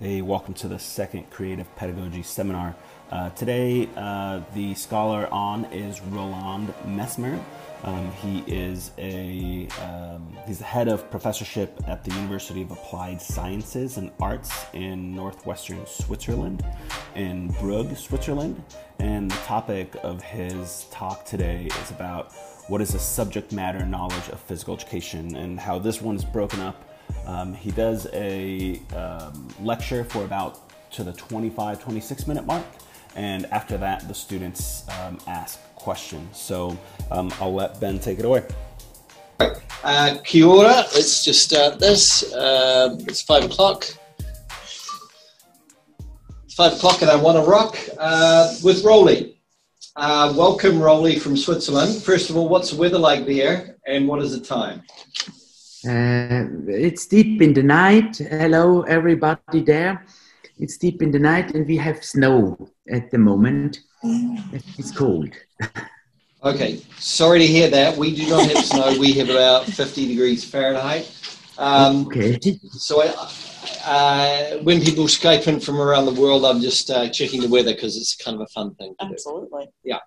Hey, welcome to the second Creative Pedagogy Seminar. Uh, today, uh, the scholar on is Roland Messmer. Um, he is a um, he's the head of professorship at the University of Applied Sciences and Arts in northwestern Switzerland, in Brugg, Switzerland. And the topic of his talk today is about what is the subject matter knowledge of physical education and how this one is broken up um, he does a um, lecture for about to the 25, 26 minute mark. And after that, the students um, ask questions. So um, I'll let Ben take it away. Uh, kia ora. Let's just start this. Uh, it's five o'clock. It's five o'clock, and I want to rock uh, with Rolly. Uh, welcome, Rolly from Switzerland. First of all, what's the weather like there, and what is the time? Uh, it's deep in the night. Hello, everybody there. It's deep in the night, and we have snow at the moment. It's cold. okay, sorry to hear that. We do not have snow. We have about 50 degrees Fahrenheit. Um, okay. So I, uh, when people Skype in from around the world, I'm just uh, checking the weather because it's kind of a fun thing. Absolutely. Do. Yeah.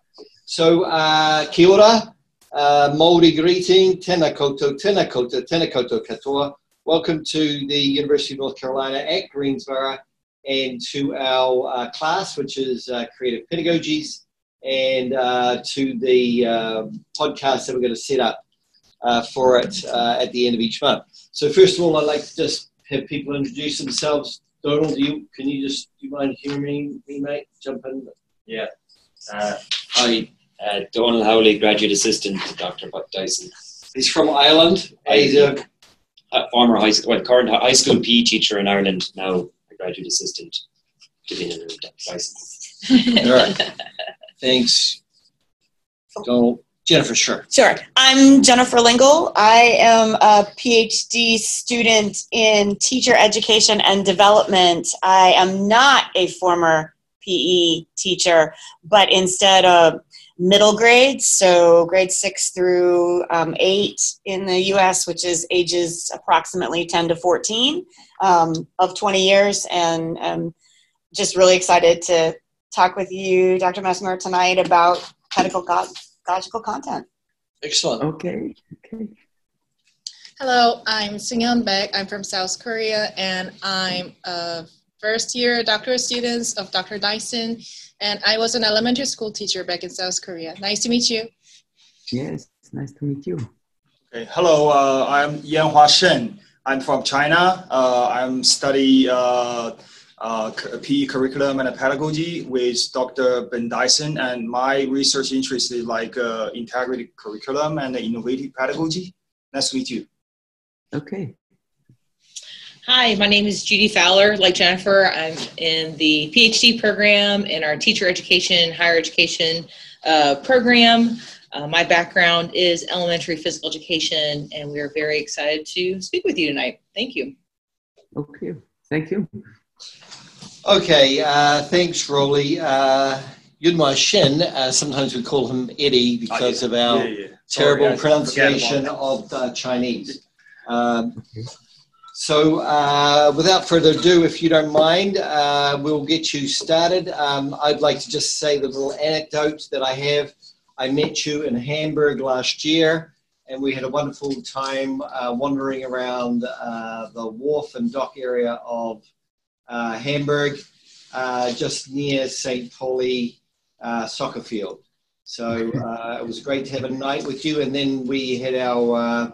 So, uh, kia ora. Uh, Māori greeting, tēnā koutou, tēnā koutou, tēnā koutou katoa. Welcome to the University of North Carolina at Greensboro and to our uh, class, which is uh, Creative Pedagogies, and uh, to the um, podcast that we're going to set up uh, for it uh, at the end of each month. So first of all, I'd like to just have people introduce themselves. Donald, do you, can you just, do you mind hearing me, mate? Jump in. Yeah. hi, uh, Donald Howley, graduate assistant to Dr. Buck Dyson. He's from Ireland. He's a former high school, well, current high school PE teacher in Ireland, now a graduate assistant to Dr. Dyson. All right. Thanks, Donald. Jennifer, sure. Sure. I'm Jennifer Lingle. I am a PhD student in teacher education and development. I am not a former PE teacher, but instead a middle grades, so grade six through um, eight in the US, which is ages approximately 10 to 14 um, of 20 years. And um, just really excited to talk with you, Dr. Messmer, tonight about pedagogical content. Excellent. Okay. Okay. Hello, I'm Sungyeon Baek. I'm from South Korea, and I'm a first year doctoral student of Dr. Dyson and I was an elementary school teacher back in South Korea. Nice to meet you. Yes, nice to meet you. Okay, hello, uh, I'm Yanhua Shen. I'm from China. Uh, I'm study uh, uh PE curriculum and pedagogy with Dr. Ben Dyson, and my research interest is like uh, integrated curriculum and innovative pedagogy. Nice to meet you. Okay. Hi, my name is Judy Fowler. Like Jennifer, I'm in the PhD program in our teacher education, higher education uh, program. Uh, my background is elementary physical education, and we are very excited to speak with you tonight. Thank you. Okay, thank you. Okay, uh, thanks, Rolly. Uh, Yunhua Shin, uh, sometimes we call him Eddie because of our yeah, yeah. terrible Sorry, pronunciation of uh, Chinese. Um, okay. So, uh, without further ado, if you don't mind, uh, we'll get you started. Um, I'd like to just say the little anecdote that I have. I met you in Hamburg last year, and we had a wonderful time uh, wandering around uh, the wharf and dock area of uh, Hamburg, uh, just near St. Pauli soccer field. So, it was great to have a night with you, and then we had our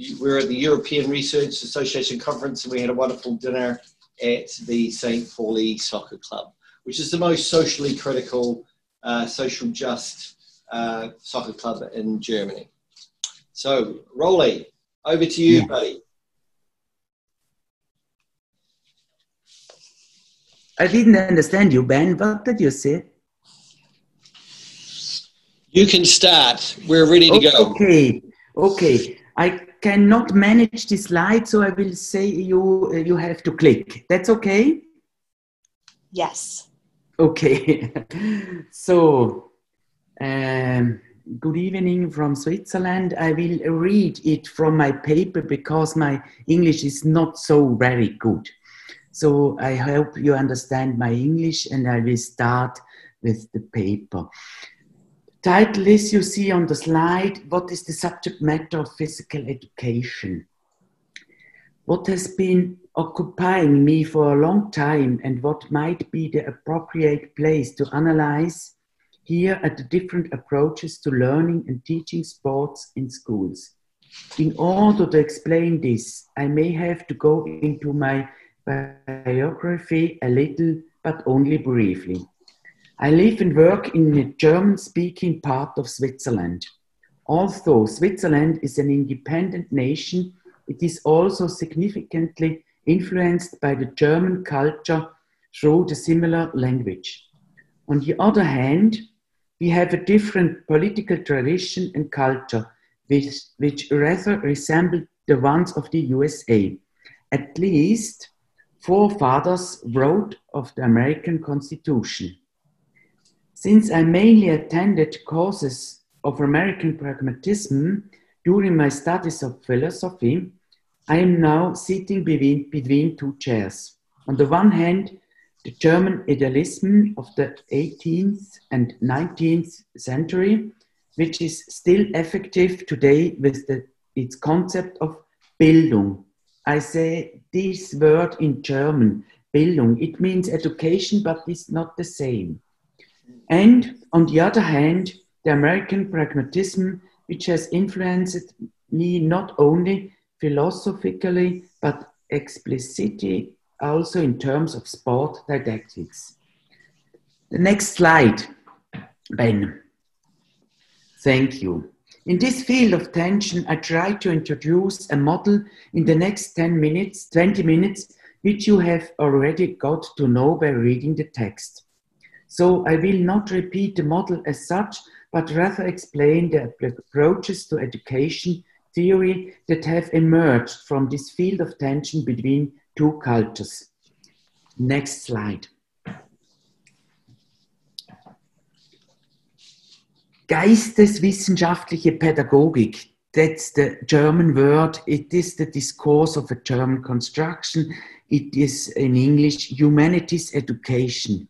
we were at the European Research Association conference and we had a wonderful dinner at the St. Pauli Soccer Club, which is the most socially critical, uh, social just uh, soccer club in Germany. So, Rolly, over to you, yeah. buddy. I didn't understand you, Ben. What did you say? You can start. We're ready to go. Okay. Okay. I cannot manage the slide, so I will say you you have to click. That's okay. Yes. Okay. so, um, good evening from Switzerland. I will read it from my paper because my English is not so very good. So I hope you understand my English and I will start with the paper. Title is you see on the slide, what is the subject matter of physical education? What has been occupying me for a long time and what might be the appropriate place to analyze here at the different approaches to learning and teaching sports in schools. In order to explain this, I may have to go into my biography a little, but only briefly. I live and work in the German speaking part of Switzerland. Although Switzerland is an independent nation, it is also significantly influenced by the German culture through the similar language. On the other hand, we have a different political tradition and culture, which, which rather resemble the ones of the USA. At least forefathers wrote of the American Constitution. Since I mainly attended courses of American pragmatism during my studies of philosophy, I am now sitting between, between two chairs. On the one hand, the German idealism of the 18th and 19th century, which is still effective today with the, its concept of Bildung. I say this word in German, Bildung. It means education, but it's not the same. And on the other hand, the American pragmatism, which has influenced me not only philosophically but explicitly also in terms of sport didactics. The next slide, Ben. Thank you. In this field of tension, I try to introduce a model in the next 10 minutes, 20 minutes, which you have already got to know by reading the text. So I will not repeat the model as such, but rather explain the approaches to education theory that have emerged from this field of tension between two cultures. Next slide. Geisteswissenschaftliche Pädagogik. That's the German word. It is the discourse of a German construction. It is in English humanities education.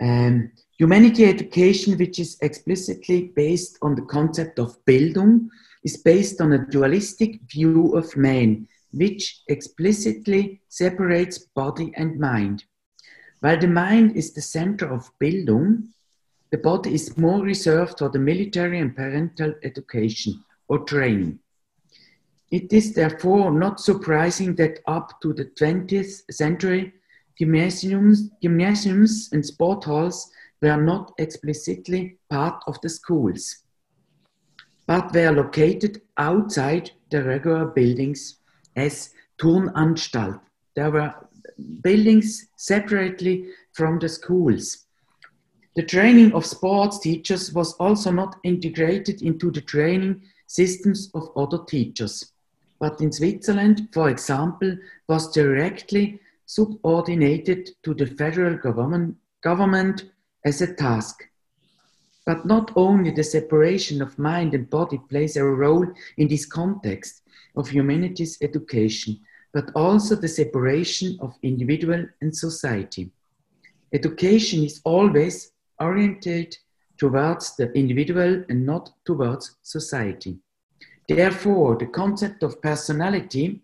Um, humanity education, which is explicitly based on the concept of Bildung, is based on a dualistic view of man, which explicitly separates body and mind. While the mind is the center of Bildung, the body is more reserved for the military and parental education or training. It is therefore not surprising that up to the 20th century, gymnasiums, gymnasiums and sport halls were not explicitly part of the schools but were located outside the regular buildings as Turnanstalt. There were buildings separately from the schools. The training of sports teachers was also not integrated into the training systems of other teachers, but in Switzerland, for example, was directly subordinated to the federal government, government as a task. But not only the separation of mind and body plays a role in this context of humanities education, but also the separation of individual and society. Education is always oriented towards the individual and not towards society. Therefore, the concept of personality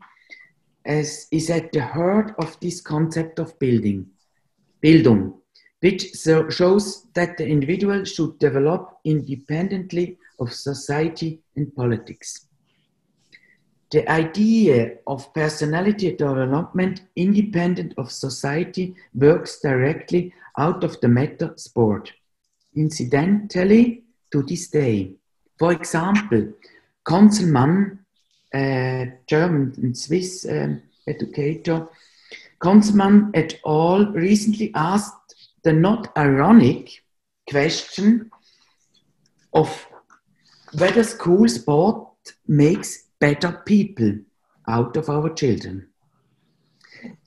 is at the heart of this concept of building, Bildung, which shows that the individual should develop independently of society and politics. The idea of personality development independent of society works directly out of the meta sport, incidentally to this day. For example, Conzelmann, a German and Swiss um, educator, Conzelmann et al. recently asked the not ironic question of whether school sport makes better people out of our children.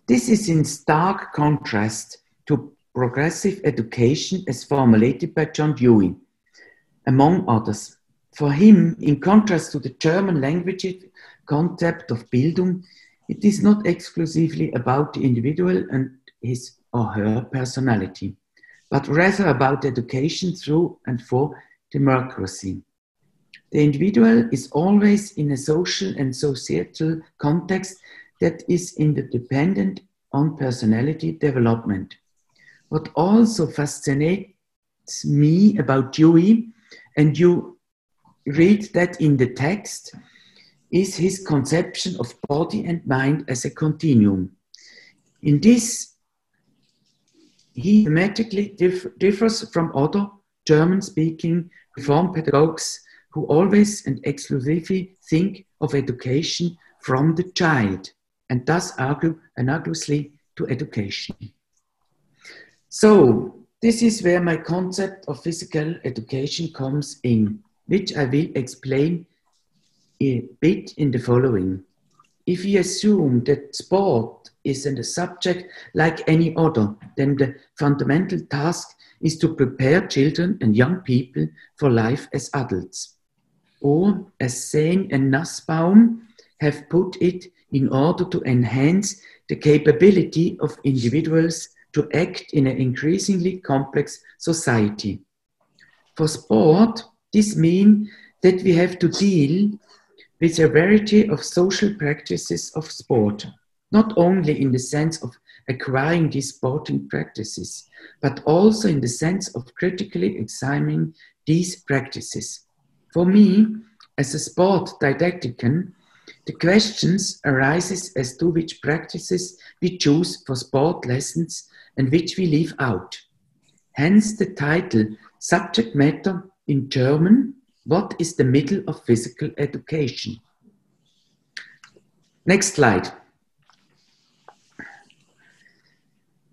This is in stark contrast to progressive education as formulated by John Dewey, among others. For him, in contrast to the German language concept of Bildung, It is not exclusively about the individual and his or her personality, but rather about education through and for democracy. The individual is always in a social and societal context that is interdependent on personality development. What also fascinates me about Dewey, and you read that in the text, is his conception of body and mind as a continuum. In this, he dramatically dif- differs from other German speaking reform pedagogues who always and exclusively think of education from the child and thus argue analogously to education. So, this is where my concept of physical education comes in, which I will explain a bit in the following. If we assume that sport is a subject like any other, then the fundamental task is to prepare children and young people for life as adults. Or, as Sen and Nussbaum have put it, in order to enhance the capability of individuals to act in an increasingly complex society. For sport, this means that we have to deal with a variety of social practices of sport, not only in the sense of acquiring these sporting practices, but also in the sense of critically examining these practices. For me, as a sport didactician, the questions arises as to which practices we choose for sport lessons and which we leave out. Hence the title Subject Matter in German, What is the Middle of Physical Education? Next slide.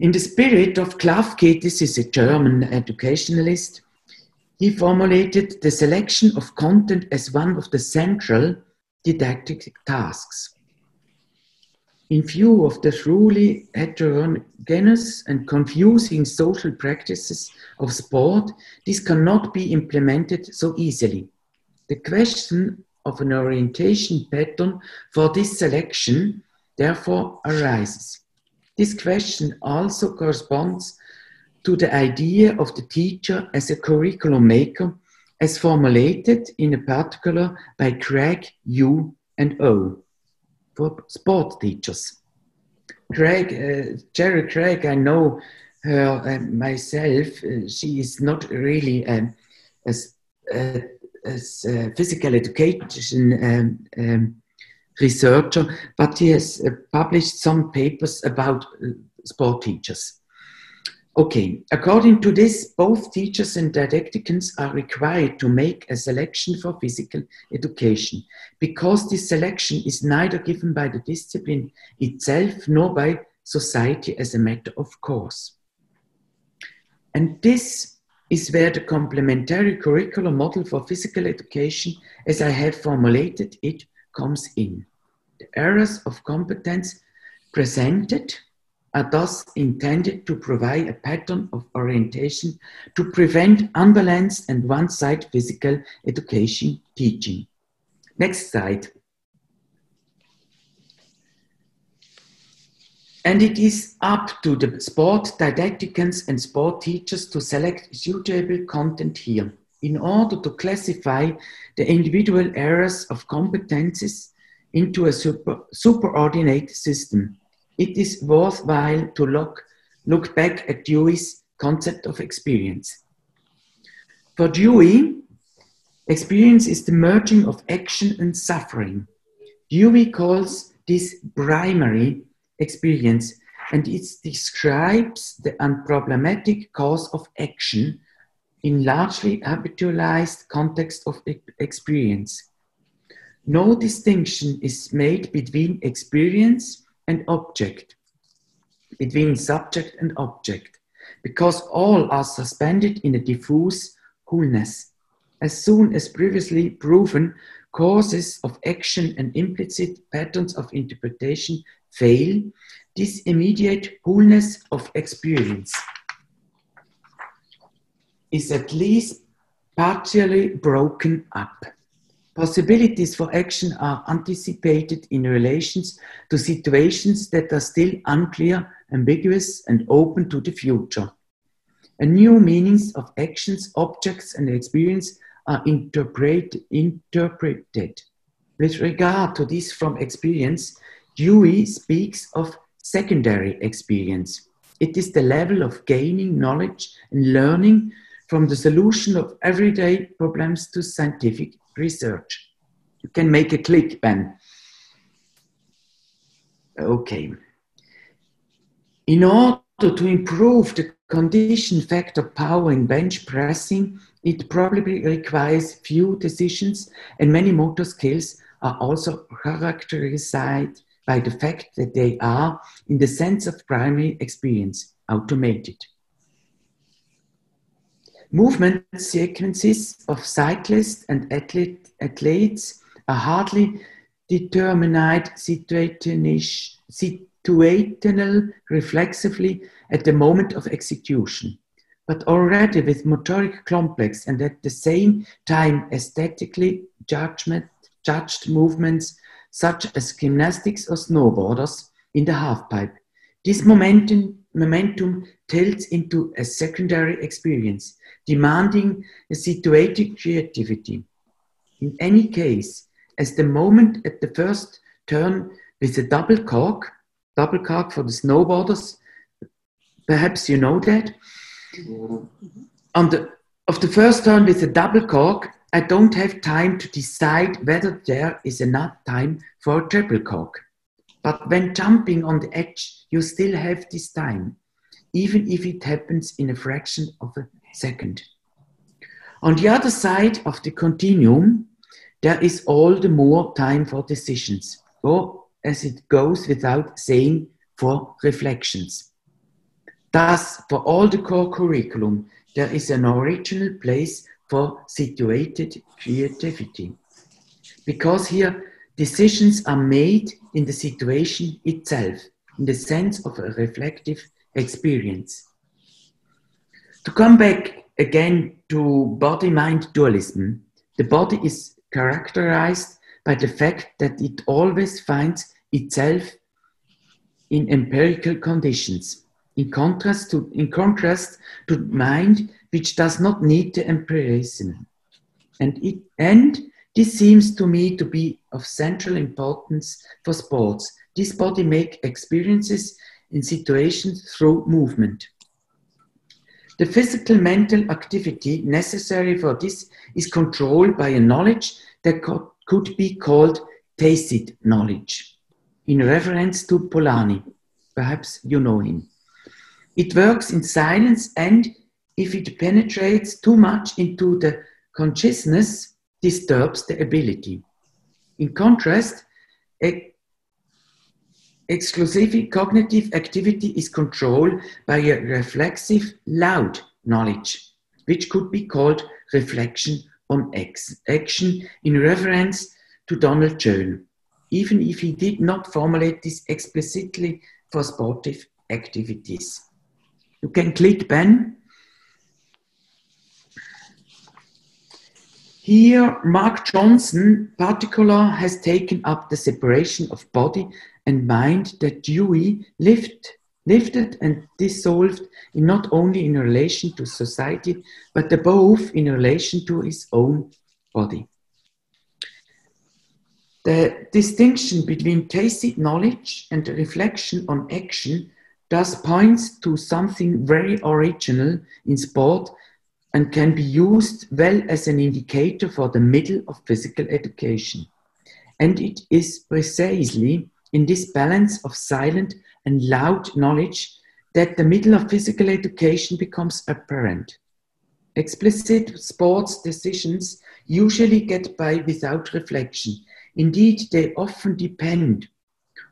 In the spirit of Klafki, this is a German educationalist, he formulated the selection of content as one of the central didactic tasks. In view of the truly heterogeneous and confusing social practices of sport, this cannot be implemented so easily. The question of an orientation pattern for this selection therefore arises. This question also corresponds to the idea of the teacher as a curriculum maker as formulated in particular by Craig U and O for sport teachers. Craig, uh, Cheryl Craig, I know her uh, myself. Uh, she is not really um, as, uh, as uh, physical education um, um, researcher, but he has uh, published some papers about sport teachers. Okay, according to this, both teachers and didacticians are required to make a selection for physical education because this selection is neither given by the discipline itself nor by society as a matter of course. And this is where the complementary curriculum model for physical education, as I have formulated it, comes in. The areas of competence presented are thus intended to provide a pattern of orientation to prevent unbalanced and one-sided physical education teaching. Next slide. And it is up to the sport didacticians and sport teachers to select suitable content here in order to classify the individual areas of competences into a super, superordinate system it is worthwhile to look, look back at Dewey's concept of experience. For Dewey, experience is the merging of action and suffering. Dewey calls this primary experience and it describes the unproblematic cause of action in largely habitualized context of experience. No distinction is made between experience and object, between subject and object, because all are suspended in a diffuse wholeness. As soon as previously proven causes of action and implicit patterns of interpretation fail, this immediate wholeness of experience is at least partially broken up. Possibilities for action are anticipated in relations to situations that are still unclear, ambiguous, and open to the future. And new meanings of actions, objects, and experience are interpret, interpreted. With regard to this from experience, Dewey speaks of secondary experience. It is the level of gaining knowledge and learning from the solution of everyday problems to scientific research. You can make a click, Ben. Okay. In order to improve the condition factor power in bench pressing, it probably requires few decisions and many motor skills are also characterized by the fact that they are, in the sense of primary experience, automated. Movement sequences of cyclists and athlete, athletes are hardly determined situational reflexively at the moment of execution, but already with motoric complex and at the same time aesthetically judgment, judged movements such as gymnastics or snowboarders in the halfpipe. This momentum, momentum tilts into a secondary experience, demanding a situated creativity. In any case, as the moment at the first turn with a double cork, double cork for the snowboarders, perhaps you know that. Mm-hmm. On the, of the first turn with a double cork, I don't have time to decide whether there is enough time for a triple cork. But when jumping on the edge, you still have this time, even if it happens in a fraction of a second. On the other side of the continuum, there is all the more time for decisions, or as it goes without saying, for reflections. Thus, for all the core curriculum, there is an original place for situated creativity. Because here decisions are made in the situation itself, in the sense of a reflective experience. To come back again to body mind dualism, the body is characterized by the fact that it always finds itself in empirical conditions. In contrast to, in contrast to mind, which does not need the empiricism. And, it, and this seems to me to be of central importance for sports. This body make experiences in situations through movement. The physical mental activity necessary for this is controlled by a knowledge that co could be called tacit knowledge, in reference to Polanyi. Perhaps you know him. It works in silence and if it penetrates too much into the consciousness, disturbs the ability. In contrast, a exclusive cognitive activity is controlled by a reflexive, loud knowledge, which could be called reflection on action in reference to Donald Schoen, even if he did not formulate this explicitly for sportive activities. You can click Ben Here, Mark Johnson, particular, has taken up the separation of body and mind that Dewey lift, lifted and dissolved in not only in relation to society, but both in relation to his own body. The distinction between tacit knowledge and reflection on action thus points to something very original in sport and can be used well as an indicator for the middle of physical education. And it is precisely in this balance of silent and loud knowledge that the middle of physical education becomes apparent. Explicit sports decisions usually get by without reflection. Indeed, they often depend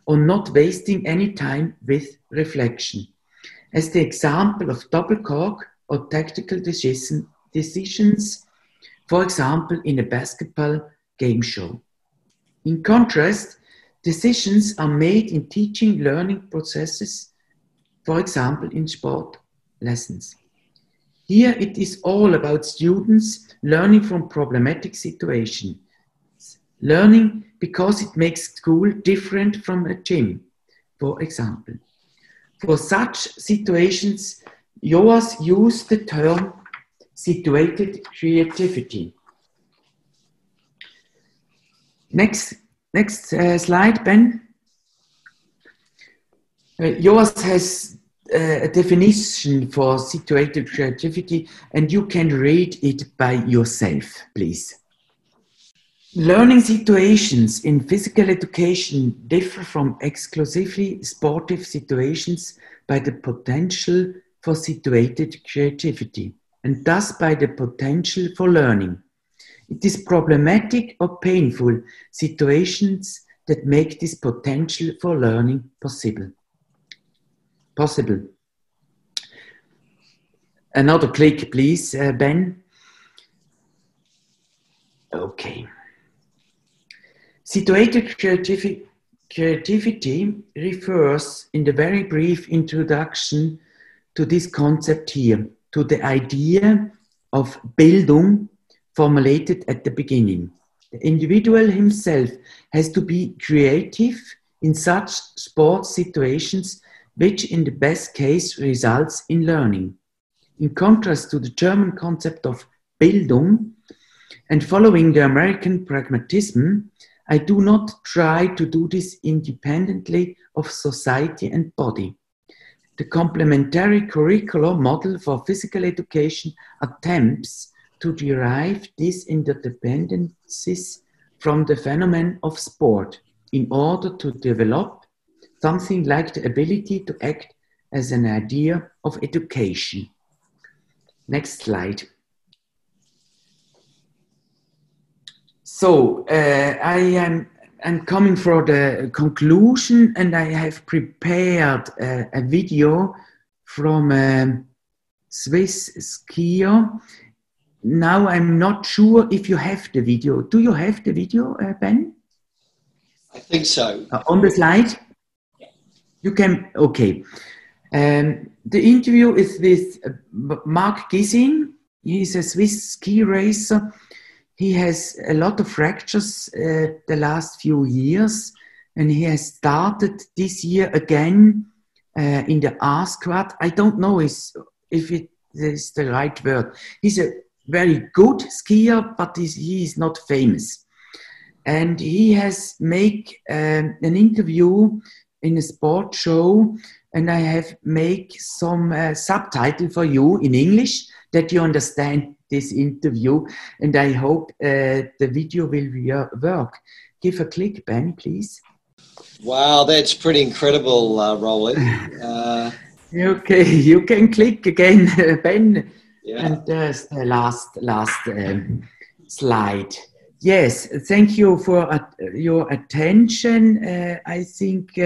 on not wasting any time with reflection. As the example of double cork, or tactical decision, decisions, for example, in a basketball game show. In contrast, decisions are made in teaching learning processes, for example, in sport lessons. Here it is all about students learning from problematic situations, Learning because it makes school different from a gym, for example. For such situations, Joas used the term situated creativity. Next, next uh, slide, Ben. Uh, has uh, a definition for situated creativity, and you can read it by yourself, please. Learning situations in physical education differ from exclusively sportive situations by the potential for situated creativity and thus by the potential for learning. It is problematic or painful situations that make this potential for learning possible. Possible. Another click, please, uh, Ben. Okay. Situated creativity, creativity refers in the very brief introduction to this concept here, to the idea of Bildung formulated at the beginning. The individual himself has to be creative in such sports situations, which in the best case results in learning. In contrast to the German concept of Bildung and following the American pragmatism, I do not try to do this independently of society and body. The complementary curricular model for physical education attempts to derive these interdependencies from the phenomenon of sport in order to develop something like the ability to act as an idea of education. Next slide. So uh, I am I'm coming for the conclusion, and I have prepared a, a video from a Swiss skier. Now I'm not sure if you have the video. Do you have the video, uh, Ben? I think so. Uh, on the slide? You can, okay. Um, the interview is with Marc Gisin. He's a Swiss ski racer he has a lot of fractures uh, the last few years, and he has started this year again uh, in the R squad. I don't know if it is the right word. He's a very good skier, but he is not famous. And he has made um, an interview in a sport show, and I have make some uh, subtitle for you in English that you understand this interview. And I hope uh, the video will work. Give a click, Ben, please. Wow, that's pretty incredible, uh, Roland. Uh, okay, you can click again, Ben. Yeah. And there's the last last um, slide. Yes, thank you for uh, your attention. Uh, I think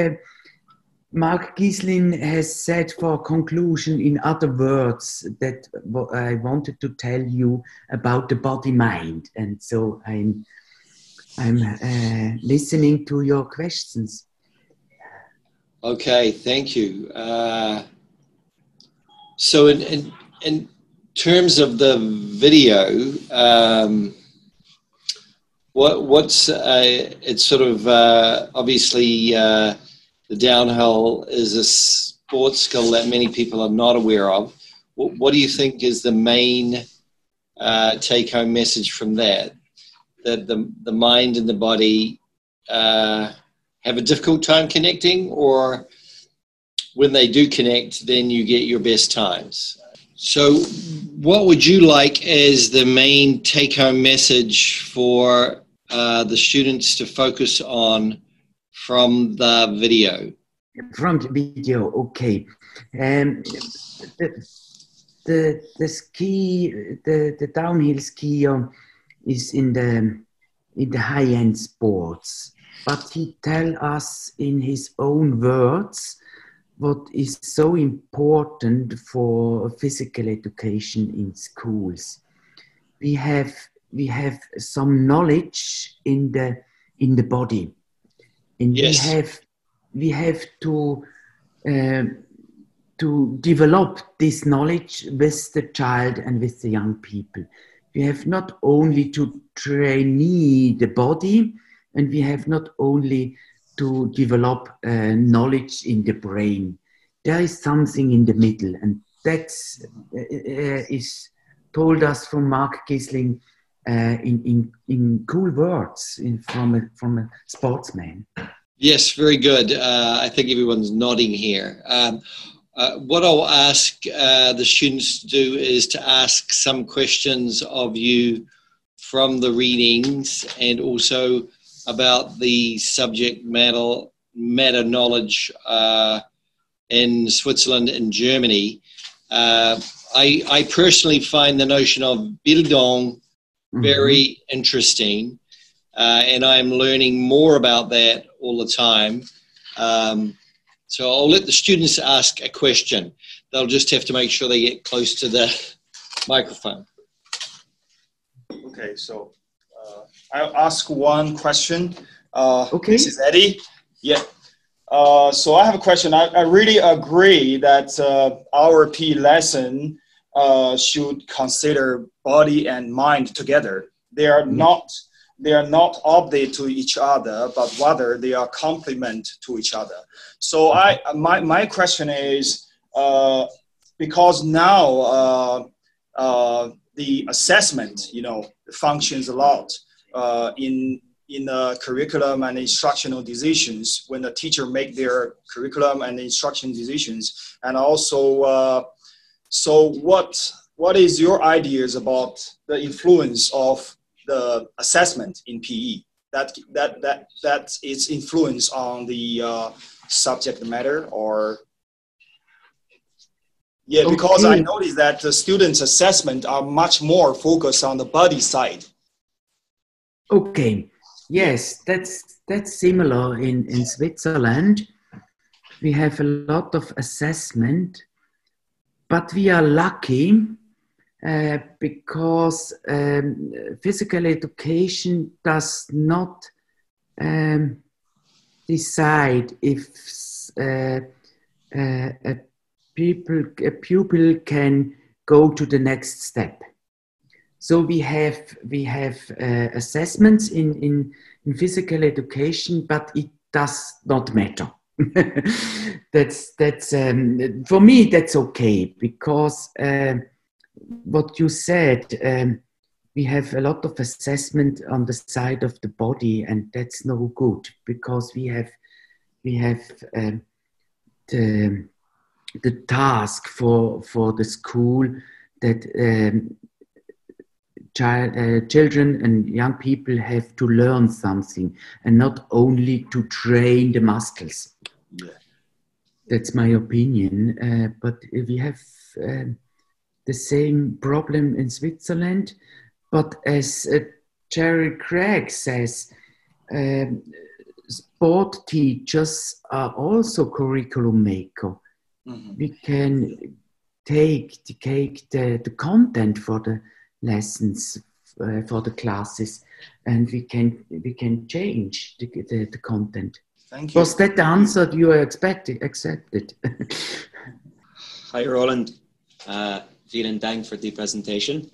Marc Gisin has said for conclusion in other words that I wanted to tell you about the body mind, and so I'm I'm uh, listening to your questions. Okay, thank you. Uh, so, in, in, in terms of the video, um, what what's uh, it's sort of uh, obviously uh, the downhill is a sports skill that many people are not aware of. What, what do you think is the main uh, take home message from that? That the, the mind and the body uh, have a difficult time connecting, or when they do connect, then you get your best times. So, what would you like as the main take home message for uh, the students to focus on from the video? From the video, okay. Um, the, the, the ski, the, the downhill skier is in the, in the high end sports, but he tell us in his own words what is so important for physical education in schools. We have we have some knowledge in the in the body and yes. we have we have to uh, to develop this knowledge with the child and with the young people. We have not only to train the body, and we have not only to develop uh, knowledge in the brain. There is something in the middle, and that's uh, uh is told us from Marc Gisin in, in, in cool words in, from, a, from a sportsman. Yes, very good. Uh, I think everyone's nodding here. Um, uh, what I'll ask uh, the students to do is to ask some questions of you from the readings and also about the subject matter, matter knowledge uh, in Switzerland and Germany. Uh, I, I personally find the notion of Bildung mm-hmm. very interesting, uh, and I'm learning more about that all the time. Um, so I'll let the students ask a question. They'll just have to make sure they get close to the microphone. Okay, so uh, I'll ask one question. Uh, okay. This is Eddie. Yeah. Uh, so I have a question. I, I really agree that uh, our P lesson uh, should consider body and mind together. They are mm-hmm. not they are not opposite to each other, but rather they are complement to each other. So I my, my question is uh, because now uh, uh, the assessment you know functions a lot uh, in in the curriculum and instructional decisions when the teacher make their curriculum and instruction decisions and also uh, so what what is your ideas about the influence of the assessment in PE? That that that that its influence on the uh, subject matter or yeah, okay. because I noticed that the students' assessment are much more focused on the body side. Okay, yes, that's that's similar in in Switzerland. We have a lot of assessment but we are lucky uh, because um, physical education does not um, decide if uh, uh, a, people, a pupil can go to the next step. So we have we have uh, assessments in, in in physical education, but it does not matter. that's that's um, for me that's okay because uh, what you said um, we have a lot of assessment on the side of the body and that's no good because we have we have um, the the task for for the school that um, child, uh, children and young people have to learn something and not only to train the muscles. Yeah. That's my opinion. Uh, but we have uh, the same problem in Switzerland. But as uh, Cheryl Craig says, um, sport teachers are also curriculum maker. Mm-hmm. We can take, the take the, the content for the lessons uh, for the classes and we can we can change the, the, the content Thank you. Was that the answer you expected, accepted? Hi, Roland. Uh, vielen Dank for the presentation.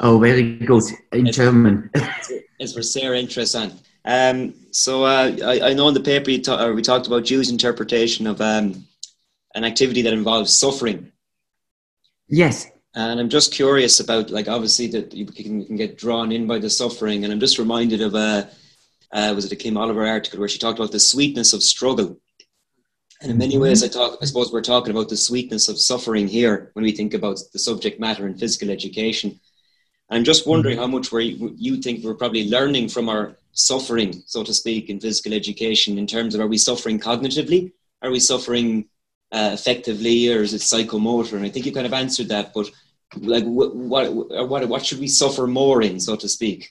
Oh, very good. In it's, German. it's for sehr interessant. Um, so uh, I, I, know in the paper ta- uh, we talked about Dewey's interpretation of um, an activity that involves suffering. Yes. And I'm just curious about, like, obviously that you can, you can get drawn in by the suffering, and I'm just reminded of a uh, was it a Kim Oliver article where she talked about the sweetness of struggle. And in many mm-hmm. ways, I talk. I suppose we're talking about the sweetness of suffering here when we think about the subject matter in physical education. And I'm just wondering mm-hmm. how much we you think we're probably learning from our suffering, so to speak, in physical education. In terms of are we suffering cognitively, are we suffering uh, affectively, or is it psychomotor? And I think you kind of answered that, but like what what what, what should we suffer more in, so to speak?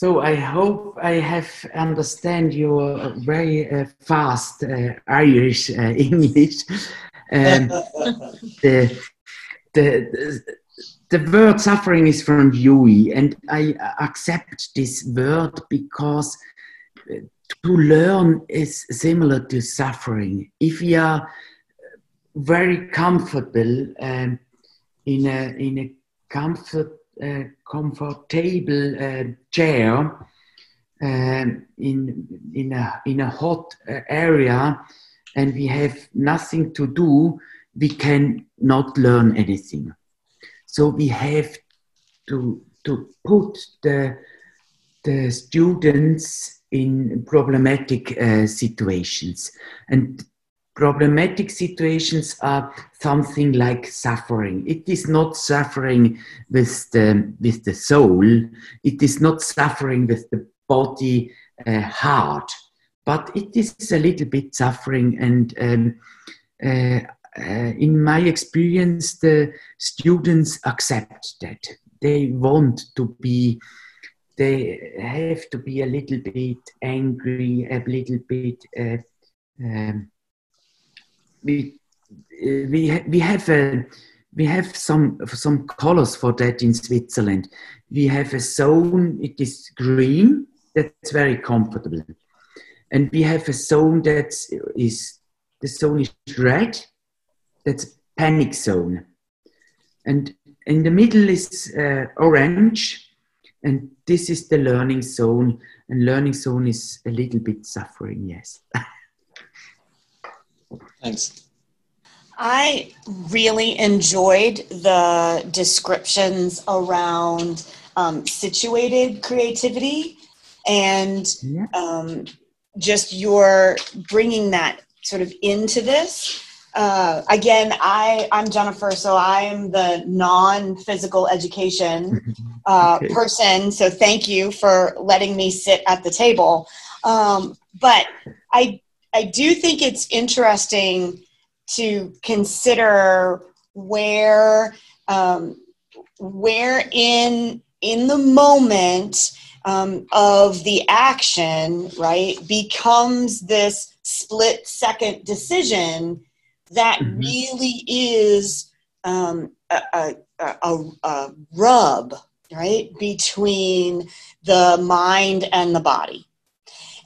So I hope I have understand your very uh, fast uh, Irish uh, English. Um, the, the, the word suffering is from Dewey, and I accept this word because uh, to learn is similar to suffering. If you are very comfortable um, in a in a comfort comfortable uh, chair um, in in a in a hot uh, area and we have nothing to do, we can not learn anything. So we have to to put the the students in problematic uh, situations and problematic situations are something like suffering. It is not suffering with the with the soul. It is not suffering with the body uh, heart. But it is a little bit suffering and um, uh, uh, in my experience the students accept that. They want to be they have to be a little bit angry, a little bit. Uh, um, we we we have a we have some some colors for that in Switzerland. We have a zone. It is green. That's very comfortable, and we have a zone that is the zone is red. That's panic zone, and in the middle is uh, orange and this is the learning zone and learning zone is a little bit suffering yes thanks i really enjoyed the descriptions around um, situated creativity and um, just your bringing that sort of into this uh, again, I I'm Jennifer, so I'm the non-physical education uh, okay. person. So thank you for letting me sit at the table. Um, but I I do think it's interesting to consider where um, where in in the moment um, of the action right becomes this split second decision that mm-hmm. really is um, a, a, a, a rub, right, between the mind and the body.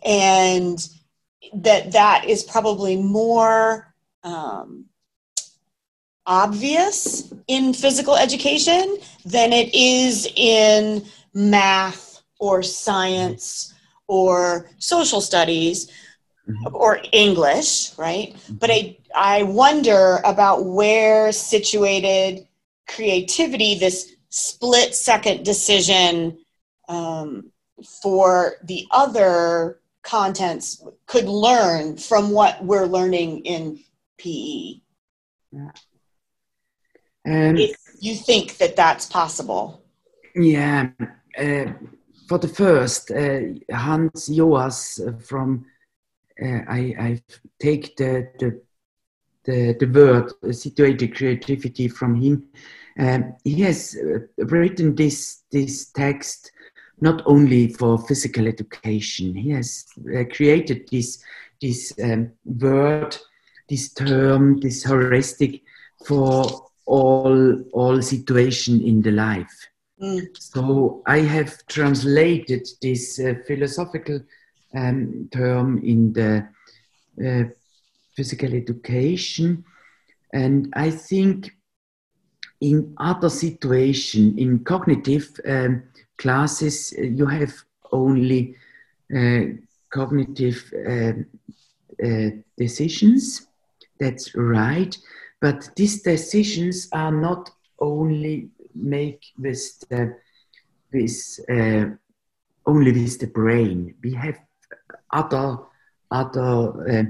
And that that is probably more um, obvious in physical education than it is in math or science or social studies mm-hmm. or English, right? But I, I wonder about where situated creativity, this split second decision um, for the other contents could learn from what we're learning in PE. Yeah. Um, if you think that that's possible. Yeah. Uh, for the first, uh, Hans Joas from uh, I, I take the, the, the, the word situated creativity from him. Um, he has uh, written this, this text not only for physical education. He has uh, created this, this um, word, this term, this heuristic for all, all situation in the life. Mm. So I have translated this uh, philosophical um, term in the uh, physical education. And I think in other situation, in cognitive um, classes, uh, you have only uh, cognitive uh, decisions. That's right. But these decisions are not only make with the with uh, only with the brain. We have other other uh,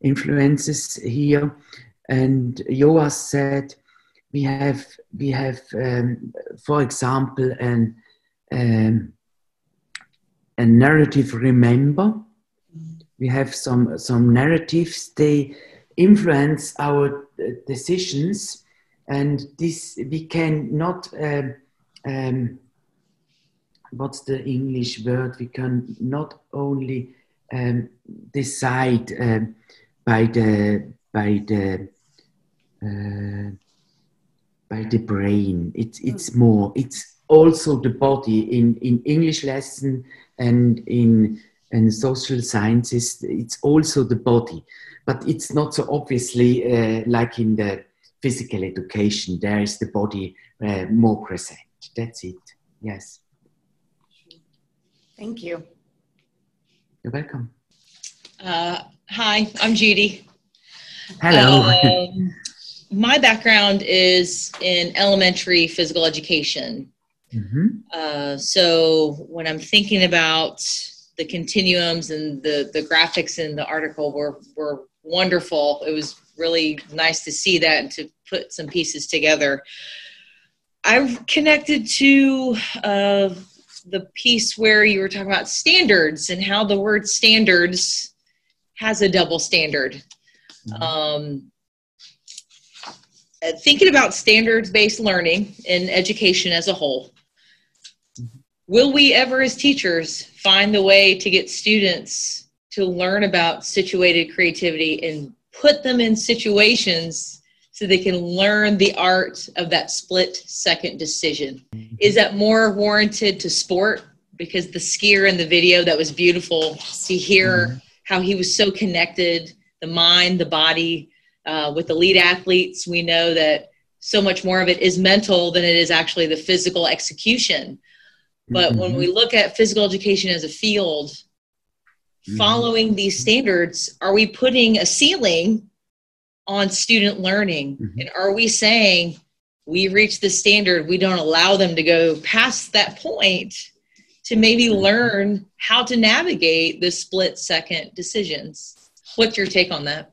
influences here. And Joas said we have we have um, for example an um, a narrative remember. We have some some narratives. They influence our uh, decisions, and this we can not. Um, um, what's the English word? We can not only um, decide um, by the by the uh, by the brain. It's it's hmm. more. It's also the body in in English lesson and in and social sciences. It's also the body, but it's not so obviously uh, like in the physical education. There is the body uh, more present. That's it. Yes. Thank you. You're welcome. Uh, hi, I'm Judy. Hello. Um, my background is in elementary physical education. Mm-hmm. Uh, so when I'm thinking about the continuums and the, the graphics in the article were, were wonderful. It was really nice to see that and to put some pieces together. I've connected to uh, the piece where you were talking about standards and how the word standards has a double standard. Mm-hmm. Um, uh, thinking about standards based learning in education as a whole, will we ever, as teachers, find the way to get students to learn about situated creativity and put them in situations so they can learn the art of that split second decision? Is that more warranted to sport? Because the skier in the video, that was beautiful to hear mm-hmm. how he was so connected the mind, the body, uh, with elite athletes, we know that so much more of it is mental than it is actually the physical execution. But mm-hmm. when we look at physical education as a field, mm-hmm. following these standards, are we putting a ceiling on student learning? Mm-hmm. And are we saying we reach the standard, we don't allow them to go past that point to maybe mm-hmm. learn how to navigate the split second decisions? What's your take on that?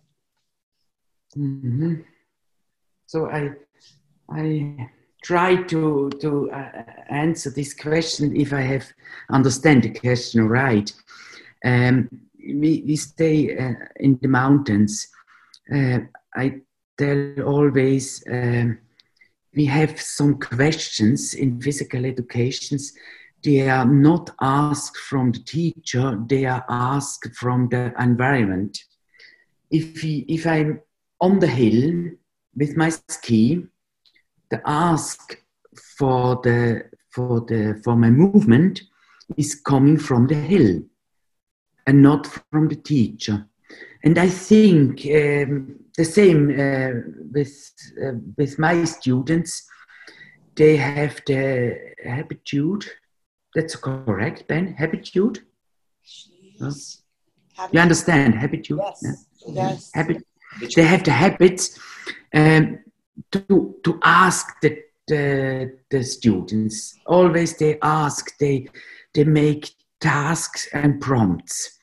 Mm-hmm. So I, I try to to uh, answer this question if I have understand the question right. Um, we, we stay uh, in the mountains. Uh, I tell always um, we have some questions in physical educations. They are not asked from the teacher; they are asked from the environment. If we, if I'm on the hill with my ski, the ask for the for the for my movement is coming from the hill and not from the teacher. And I think um, the same uh, with uh, with my students. They have the habitude. That's correct, Ben. Habitude. You understand habitude? Yes. Yeah? Yes. Habit they have the habits um, to, to ask the, the, the students. Always they ask, they, they make tasks and prompts.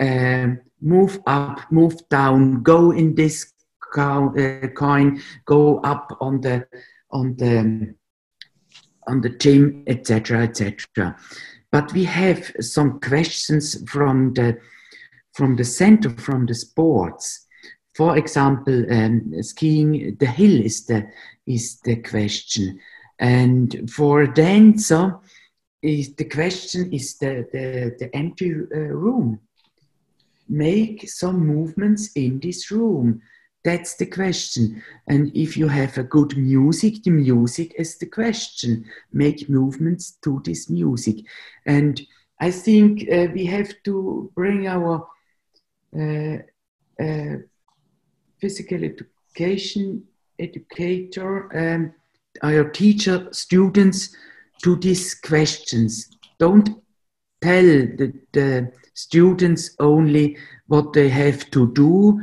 Um, move up, move down, go in this uh, coin, go up on the on the on the gym, etc., etc. But we have some questions from the from the center, from the sports, for example, um, skiing the hill is the is the question, and for dancer, is the question is the the, the empty uh, room. Make some movements in this room. That's the question. And if you have a good music, the music is the question. Make movements to this music. And I think uh, we have to bring our uh, uh, physical education educator, um, our teacher students to these questions. Don't tell the, the students only what they have to do.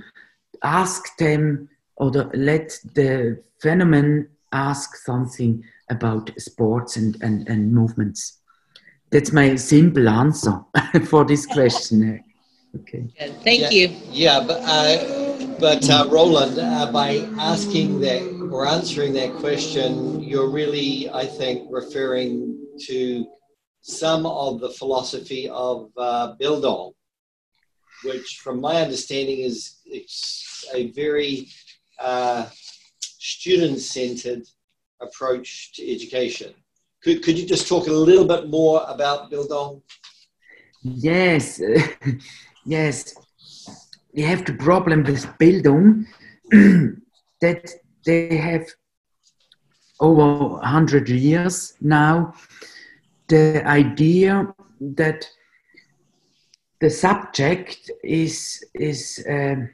Ask them or the, let the phenomenon ask something about sports and, and, and movements. That's my simple answer for this question. okay. thank yeah, you. Yeah, but uh, but uh, Roland, uh, by asking that or answering that question, you're really, I think, referring to some of the philosophy of uh, Bildung, which, from my understanding, is a very uh, student-centered approach to education. Could, could you just talk a little bit more about Bildung? Yes, yes we have the problem with Bildung that they have over 100 years now. The idea that the subject is is um,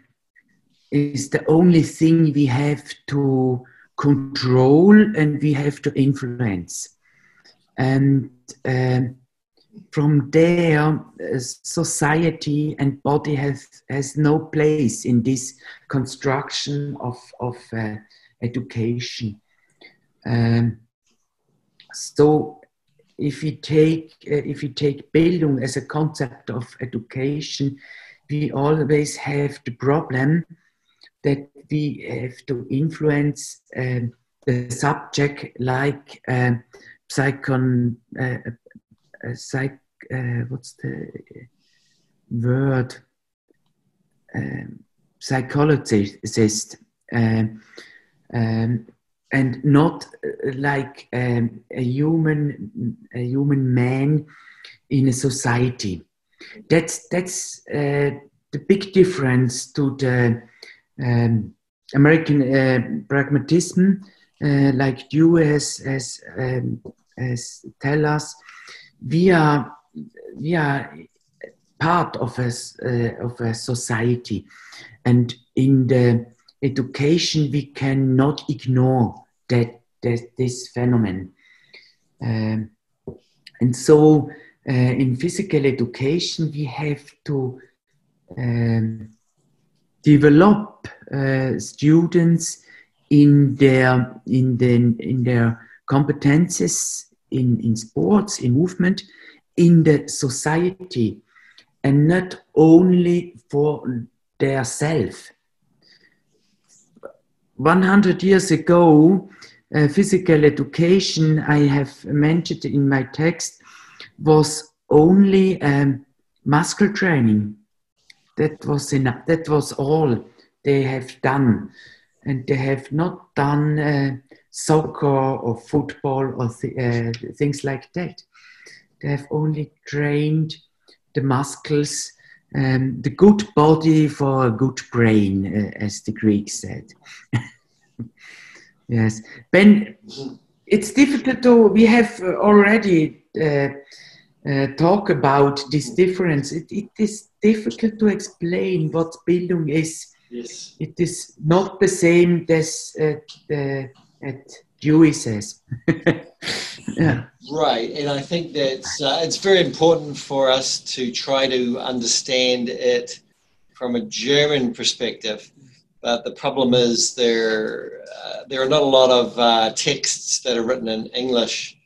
is the only thing we have to control and we have to influence. And um, from there, uh, society and body has, has no place in this construction of, of uh, education. Um, so if we take uh, if we take Bildung as a concept of education, we always have the problem that we have to influence um, the subject like um, psychon uh, psych uh, what's the word? Um, psychologist um, um, and not uh, like um, a human a human man in a society. That's that's uh, the big difference to the um, American pragmatism, like you has as um, as tell us, we are we are part of a uh, of a society, and in the education we cannot ignore that, that this phenomenon, um, and so uh, in physical education we have to um, develop uh, students in their in the in their competences in, in sports in movement in the society and not only for their self 100 years ago uh, physical education i have mentioned in my text was only um, muscle training. That was enough. That was all they have done, and they have not done uh, soccer or football or th- uh, things like that. They have only trained the muscles, um, the good body for a good brain, uh, as the Greeks said. yes, Ben, it's difficult to. We have already. Uh, uh, talk about this difference. It, it is difficult to explain what Bildung is. Yes. It is not the same as uh, the, at Dewey says. yeah. Right, and I think that uh, it's very important for us to try to understand it from a German perspective. But the problem is there uh, there are not a lot of uh, texts that are written in English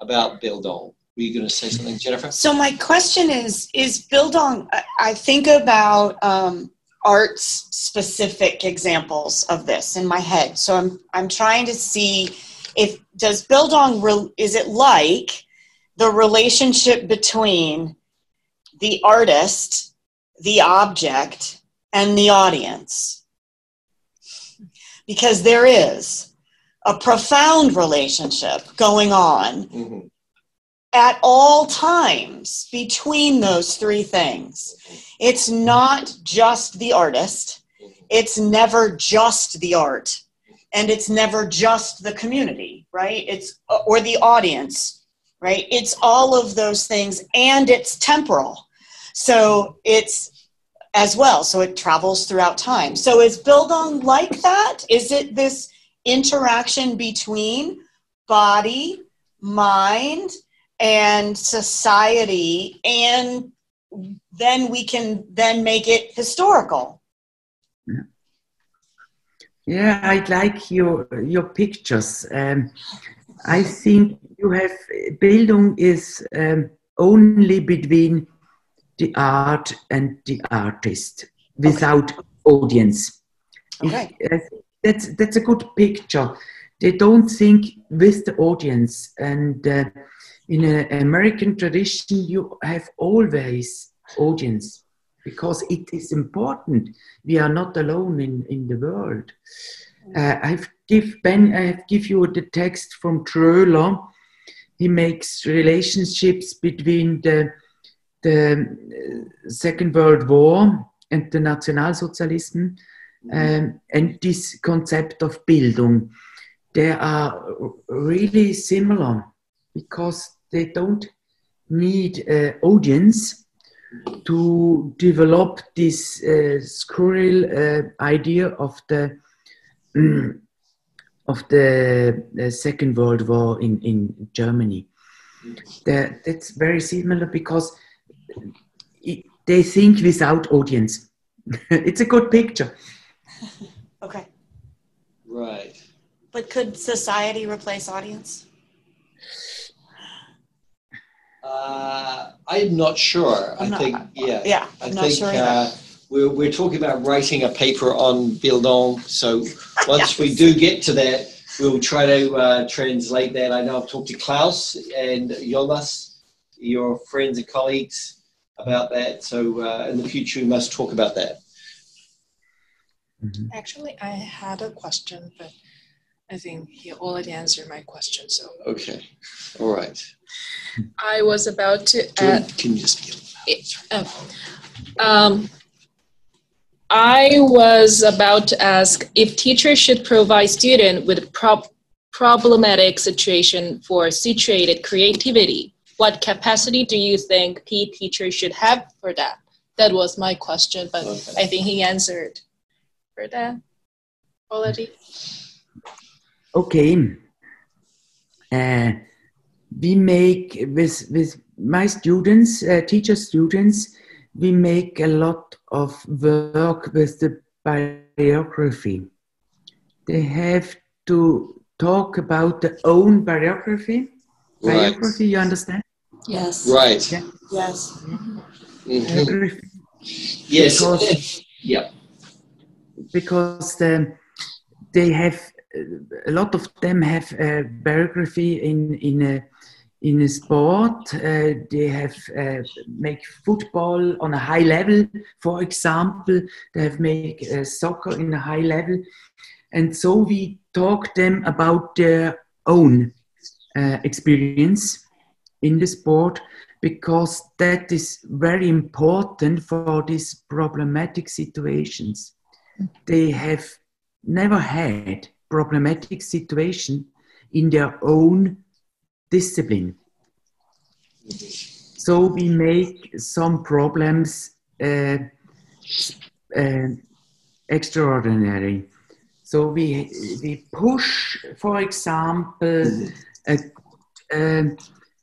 about Bildung. Were you going to say something, Jennifer? So my question is: Is Bildung? I think about um, arts specific examples of this in my head. So I'm I'm trying to see if does Bildung is it like the relationship between the artist, the object, and the audience? Because there is a profound relationship going on. Mm-hmm at all times between those three things. It's not just the artist, it's never just the art, and it's never just the community, right? It's uh, or the audience, right? It's all of those things and it's temporal. So it's as well, so it travels throughout time. So is Bildung like that? Is it this interaction between body, mind, and society and then we can then make it historical yeah, yeah i like your your pictures um, i think you have bildung is um, only between the art and the artist without okay. audience okay. that's that's a good picture they don't think with the audience and uh, in an American tradition, you have always audience because it is important. We are not alone in, in the world. Uh, I've give Ben, I have give you the text from Tröhler. He makes relationships between the the uh, Second World War and the Nationalsozialism um, and this concept of Bildung. They are really similar because they don't need uh, audience to develop this uh, squirrel uh, idea of the of the Second World War in, in Germany. That, that's very similar because it, they think without audience. it's a good picture. okay. Right. But could society replace audience? Uh, I'm not sure. I'm I not- think, yeah. Yeah, I I'm not think sure uh, we're, we're talking about writing a paper on Bildung. So once we do get to that, we'll try to uh, translate that. I know I've talked to Klaus and Jonas, your friends and colleagues, about that. So uh, in the future, we must talk about that. Actually, I had a question, but I think he already answered my question. So Okay. All right. I was about to add. can you just be Oh. Um, I was about to ask if teachers should provide student with prob- problematic situation for situated creativity. What capacity do you think PE teachers should have for that? That was my question, but Okay. I think he answered for that already. Okay. Uh, we make with with my students, uh, teacher students, we make a lot of work with the biography. They have to talk about their own biography. Right. Biography, you understand? Yes. Right. Yeah. Yes. Mhm. Biography. Yes. Because- yeah. because the, they have a lot of them have a biography in in a in a sport. Uh, they have uh, make football on a high level, for example. They have make uh, soccer in a high level, and so we talk them about their own uh, experience in the sport because that is very important for these problematic situations they have never had problematic situation in their own discipline. So we make some problems uh, uh, extraordinary. So we we push, for example, a, a,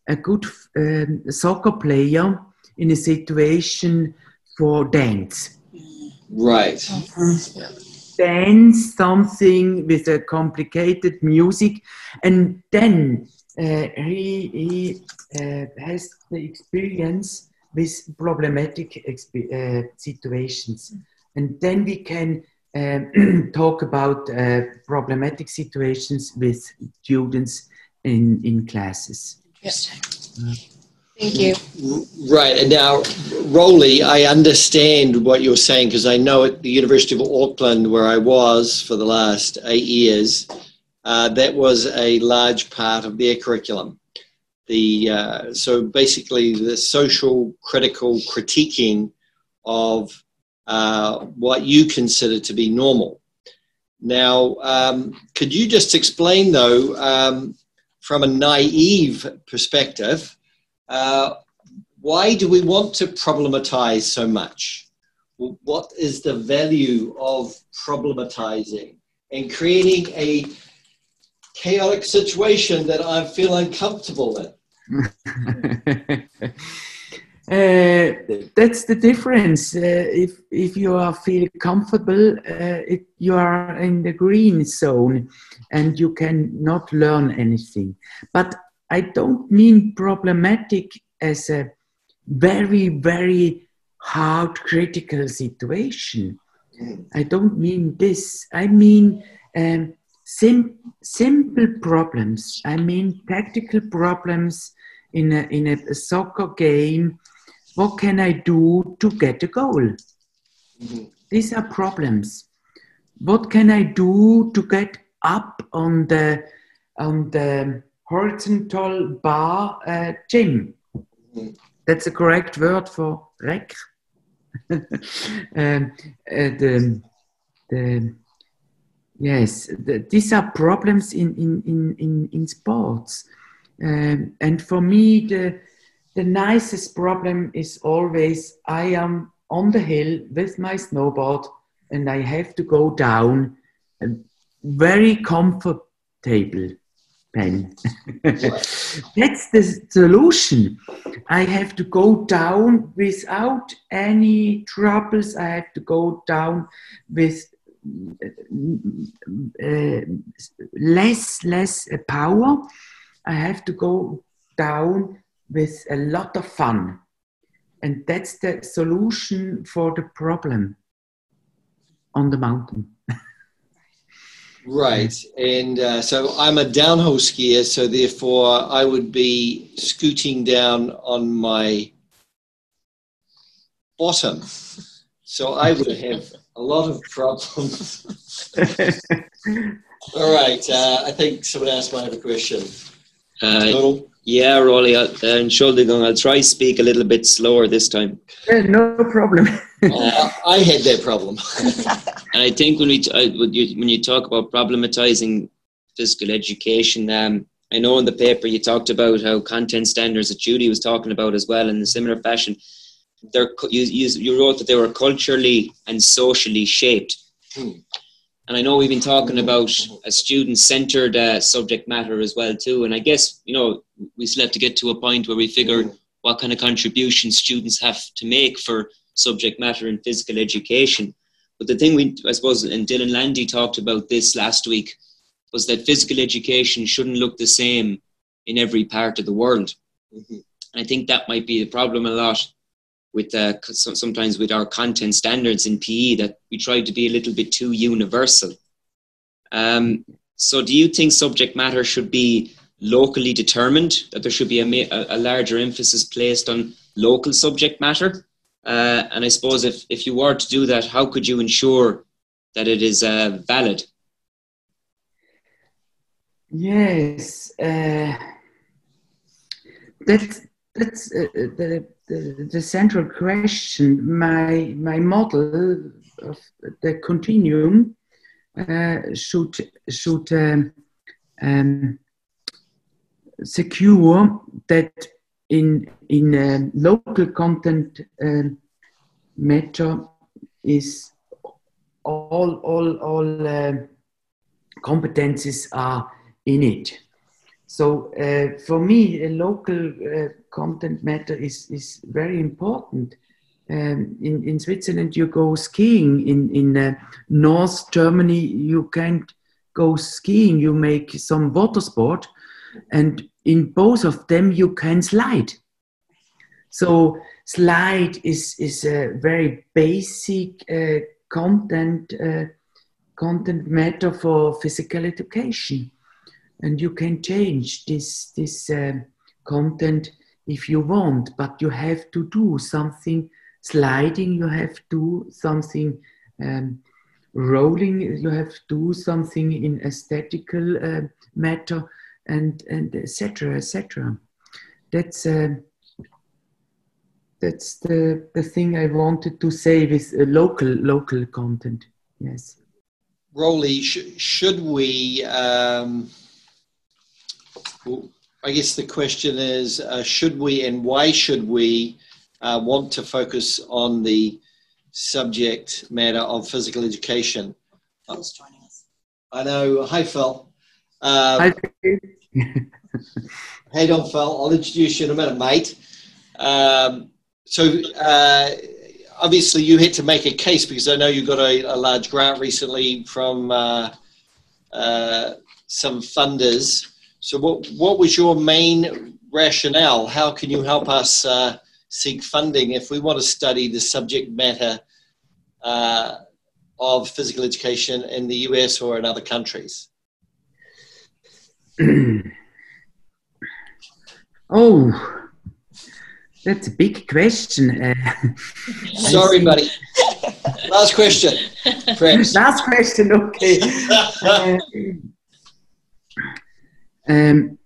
a good um, soccer player in a situation for dance Right. Dance something with a complicated music and then uh, he, he uh, has the experience with problematic exp- uh, situations. And then we can um, talk about uh, problematic situations with students in, in classes Thank you. Right. And now, Rolly, I understand what you're saying because I know at the University of Auckland, where I was for the last eight years, uh, that was a large part of their curriculum. The uh, so basically the social critical critiquing of uh, what you consider to be normal. Now, um, could you just explain, though, um, from a naive perspective, uh, why do we want to problematize so much? What is the value of problematizing and creating a chaotic situation that I feel uncomfortable in? Uh, that's the difference. Uh, if if you are feel comfortable, uh, it, you are in the green zone, and you can not learn anything. But I don't mean problematic as a very very hard critical situation. I don't mean this. I mean um, sim- simple problems. I mean tactical problems in a, in a soccer game. What can I do to get a goal? These are problems. What can I do to get up on the on the horizontal bar uh, gym? That's a correct word for Reck. um, uh, the, the, yes, the, these are problems in, in, in, in, in sports. Um, and for me, the, the nicest problem is always I am on the hill with my snowboard and I have to go down uh, very comfortable pen. That's the solution. I have to go down without any troubles. I have to go down with uh, less less power. I have to go down with a lot of fun, and that's the solution for the problem on the mountain. Right. And uh, so I'm a downhill skier, so therefore I would be scooting down on my bottom. So I would have a lot of problems. All right. Uh, I think someone else might have a question. Uh, yeah, Rolly, uh, Entschuldigung, I'll try speak a little bit slower this time. Yeah, no problem. uh, I had that problem. and I think when we t- I, when, you, when you talk about problematizing physical education, um, I know in the paper you talked about how content standards that Judy was talking about as well in a similar fashion. They're, you, you, you wrote that they were culturally and socially shaped. Hmm. And I know we've been talking about a student-centered uh, subject matter as well too. And I guess you know we still have to get to a point where we figure what kind of contributions students have to make for subject matter in physical education. But the thing we, I suppose, and Dillon Landi talked about this last week, was that physical education shouldn't look the same in every part of the world. Mm-hmm. And I think that might be the problem a lot with uh, sometimes with our content standards in PE that we try to be a little bit too universal. Um, so, do you think subject matter should be locally determined? That there should be a, a larger emphasis placed on local subject matter? Uh, and I suppose if, if you were to do that, how could you ensure that it is uh, valid? Yes, uh, that's that's uh, the the, the central question, my, my model of the continuum uh, should, should um, um, secure that in, in uh, local content uh, matter is all, all, all uh, competencies are in it. So uh, for me, a local uh, content matter is, is very important. Um, in, in Switzerland, you go skiing. In, in uh, North Germany, you can't go skiing. You make some water sport. And in both of them, you can slide. So slide is, is a very basic uh, content, uh, content matter for physical education and you can change this this uh, content if you want but you have to do something sliding you have to do something um, rolling you have to do something in aesthetical uh, matter and and etc etc that's uh, that's the the thing i wanted to say with uh, local local content yes. Rolly, sh- should we um I guess the question is uh, should we and why should we uh, want to focus on the subject matter of physical education? Phil's joining us. I know. Hi, Phil. Um, Hi. hey, Don Phil. I'll introduce you in a minute, mate. Um, so, uh, obviously, you had to make a case because I know you got a, a large grant recently from uh, uh, some funders so, what, what was your main rationale? How can you help us uh, seek funding if we want to study the subject matter uh, of physical education in the US or in other countries? oh, that's a big question. Uh, Sorry, buddy. Last question. Last question, okay. um,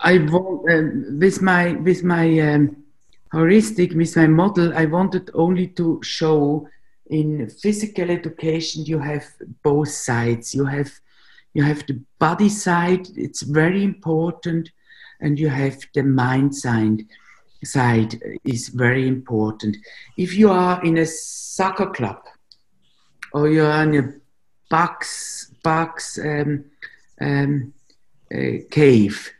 I want um, with my with my um, heuristic with my model. I wanted only to show in physical education you have both sides. You have you have the body side. It's very important, and you have the mind side. Side is very important. If you are in a soccer club or you are in a box box um, um, Eh, cave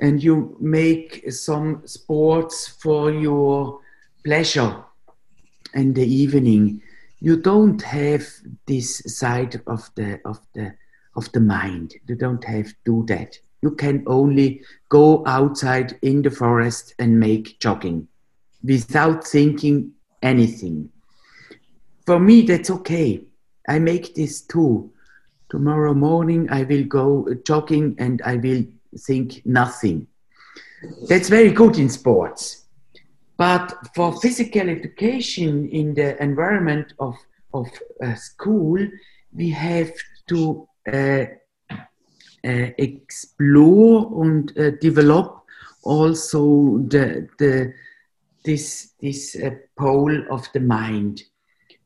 and you make some sports for your pleasure in the evening. You don't have this side of the of the of the mind. You don't have to do that. You can only go outside in the forest and make jogging without thinking anything. For me that's okay. I make this too tomorrow morning i will go jogging and i will think nothing that's very good in sports but for physical education in the environment of, of a school, we have to uh, uh, explore and uh, develop also the, the, this, this uh, pole of the mind.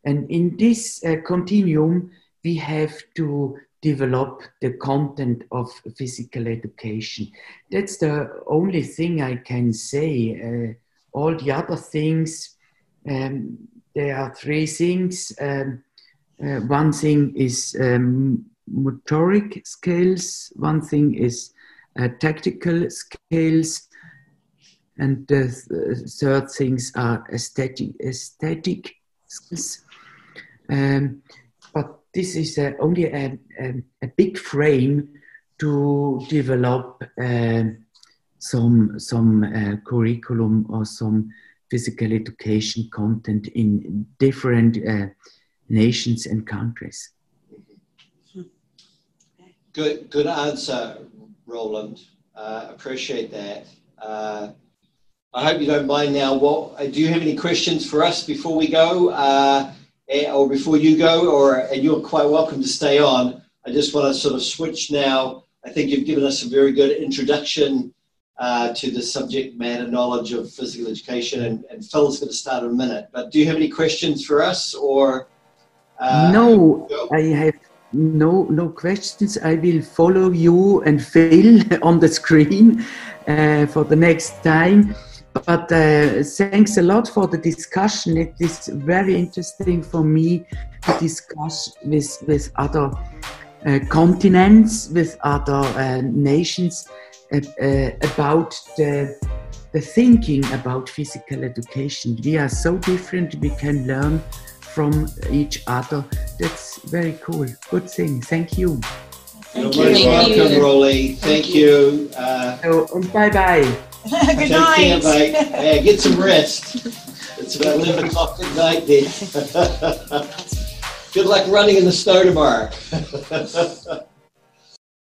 And in this uh, continuum, we have to develop the content of physical education. That's the only thing I can say uh, all the other things, um, there are three things. Um, uh, one thing is um, motoric skills, one thing is uh, tactical skills, and the th third things are aesthetic, aesthetic skills. Um, this is uh, only a, a, a, big frame to develop um, some some uh, curriculum or some physical education content in different uh, nations and countries. Good, good answer, Roland. Uh, appreciate that. Uh, I hope you don't mind now. What uh, do you have any questions for us before we go, uh, or before you go, or and you're quite welcome to stay on. I just want to sort of switch now. I think you've given us a very good introduction uh, to the subject matter knowledge of physical education. And, and Phil's going to start in a minute. But do you have any questions for us or? Uh, no, I have no no questions. I will follow you and Phil on the screen uh, for the next time. But uh, thanks a lot for the discussion. It is very interesting for me to discuss with with other uh, continents, with other uh, nations uh, about the, the thinking about physical education. We are so different, we can learn from each other. That's very cool. Good thing. Thank you. Thank You're you. welcome, you. Rolly. Thank, Thank you. you. Uh, so, bye bye. Good night. Care, get some rest. It's about 11 o'clock at night there. Good luck running in the snow tomorrow.